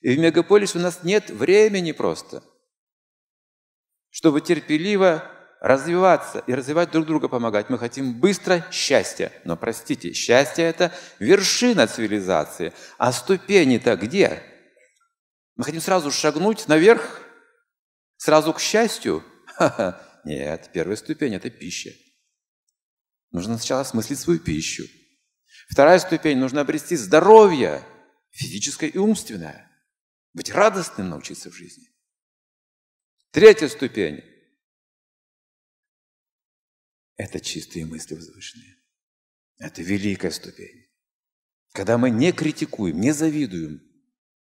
И в мегаполисе у нас нет времени просто, чтобы терпеливо развиваться и развивать друг друга, помогать. Мы хотим быстро счастья. Но простите, счастье – это вершина цивилизации. А ступени-то где? Мы хотим сразу шагнуть наверх, сразу к счастью? Нет, первая ступень – это пища. Нужно сначала осмыслить свою пищу. Вторая ступень – нужно обрести здоровье, физическое и умственное. Быть радостным научиться в жизни. Третья ступень – это чистые мысли возвышенные. Это великая ступень. Когда мы не критикуем, не завидуем,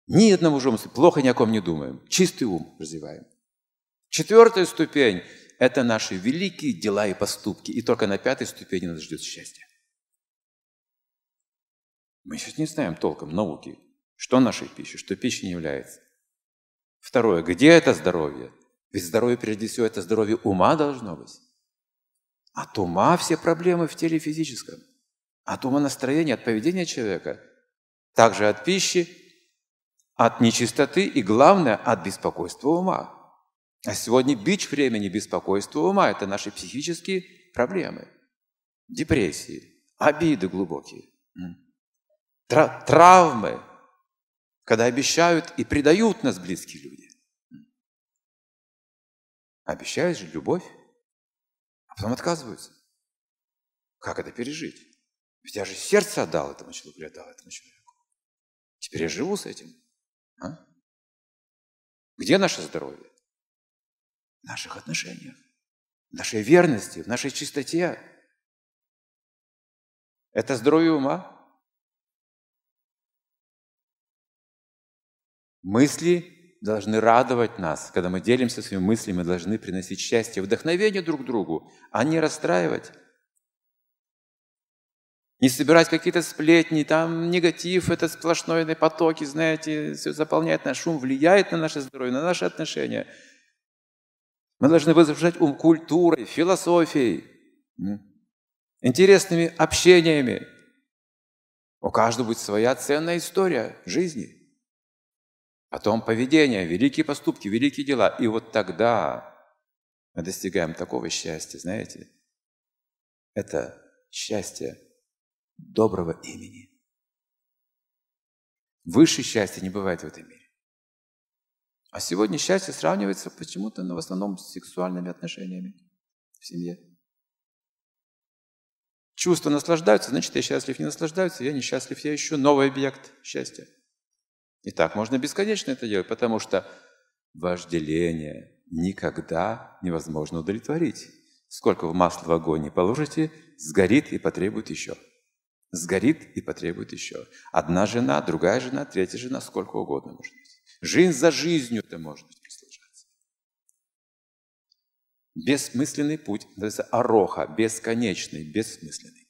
ни одному же плохо ни о ком не думаем, чистый ум развиваем. Четвертая ступень – это наши великие дела и поступки. И только на пятой ступени нас ждет счастье. Мы сейчас не знаем толком науки, что нашей пищей, что пищей не является. Второе, где это здоровье? Ведь здоровье, прежде всего, это здоровье ума должно быть. От ума все проблемы в теле физическом. От ума настроения, от поведения человека. Также от пищи, от нечистоты и, главное, от беспокойства ума. А сегодня бич времени беспокойства ума – это наши психические проблемы. Депрессии, обиды глубокие – травмы, когда обещают и предают нас близкие люди. Обещают же любовь, а потом отказываются. Как это пережить? Ведь я же сердце отдал этому человеку, отдал этому человеку. Теперь я живу с этим. А? Где наше здоровье? В наших отношениях, в нашей верности, в нашей чистоте. Это здоровье ума, Мысли должны радовать нас. Когда мы делимся своими мыслями, мы должны приносить счастье, вдохновение друг другу, а не расстраивать. Не собирать какие-то сплетни, там негатив, это сплошной потоки, знаете, все заполняет наш ум, влияет на наше здоровье, на наши отношения. Мы должны возвышать ум культурой, философией, интересными общениями. У каждого будет своя ценная история жизни. Потом поведение, великие поступки, великие дела. И вот тогда мы достигаем такого счастья, знаете, это счастье доброго имени. Выше счастья не бывает в этом мире. А сегодня счастье сравнивается почему-то ну, в основном с сексуальными отношениями в семье. Чувства наслаждаются, значит, я счастлив, не наслаждаются, я несчастлив, я ищу новый объект счастья. И так можно бесконечно это делать, потому что вожделение никогда невозможно удовлетворить. Сколько в масло в огонь положите, сгорит и потребует еще. Сгорит и потребует еще. Одна жена, другая жена, третья жена, сколько угодно может быть. Жизнь за жизнью это может быть продолжаться. Бессмысленный путь, называется ароха, бесконечный, бессмысленный.